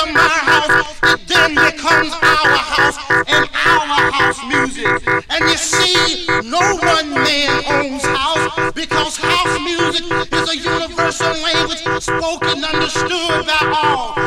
enter my house, it then becomes our house and our house music. And you see, no one man owns house because house music is a universal language spoken, understood by all.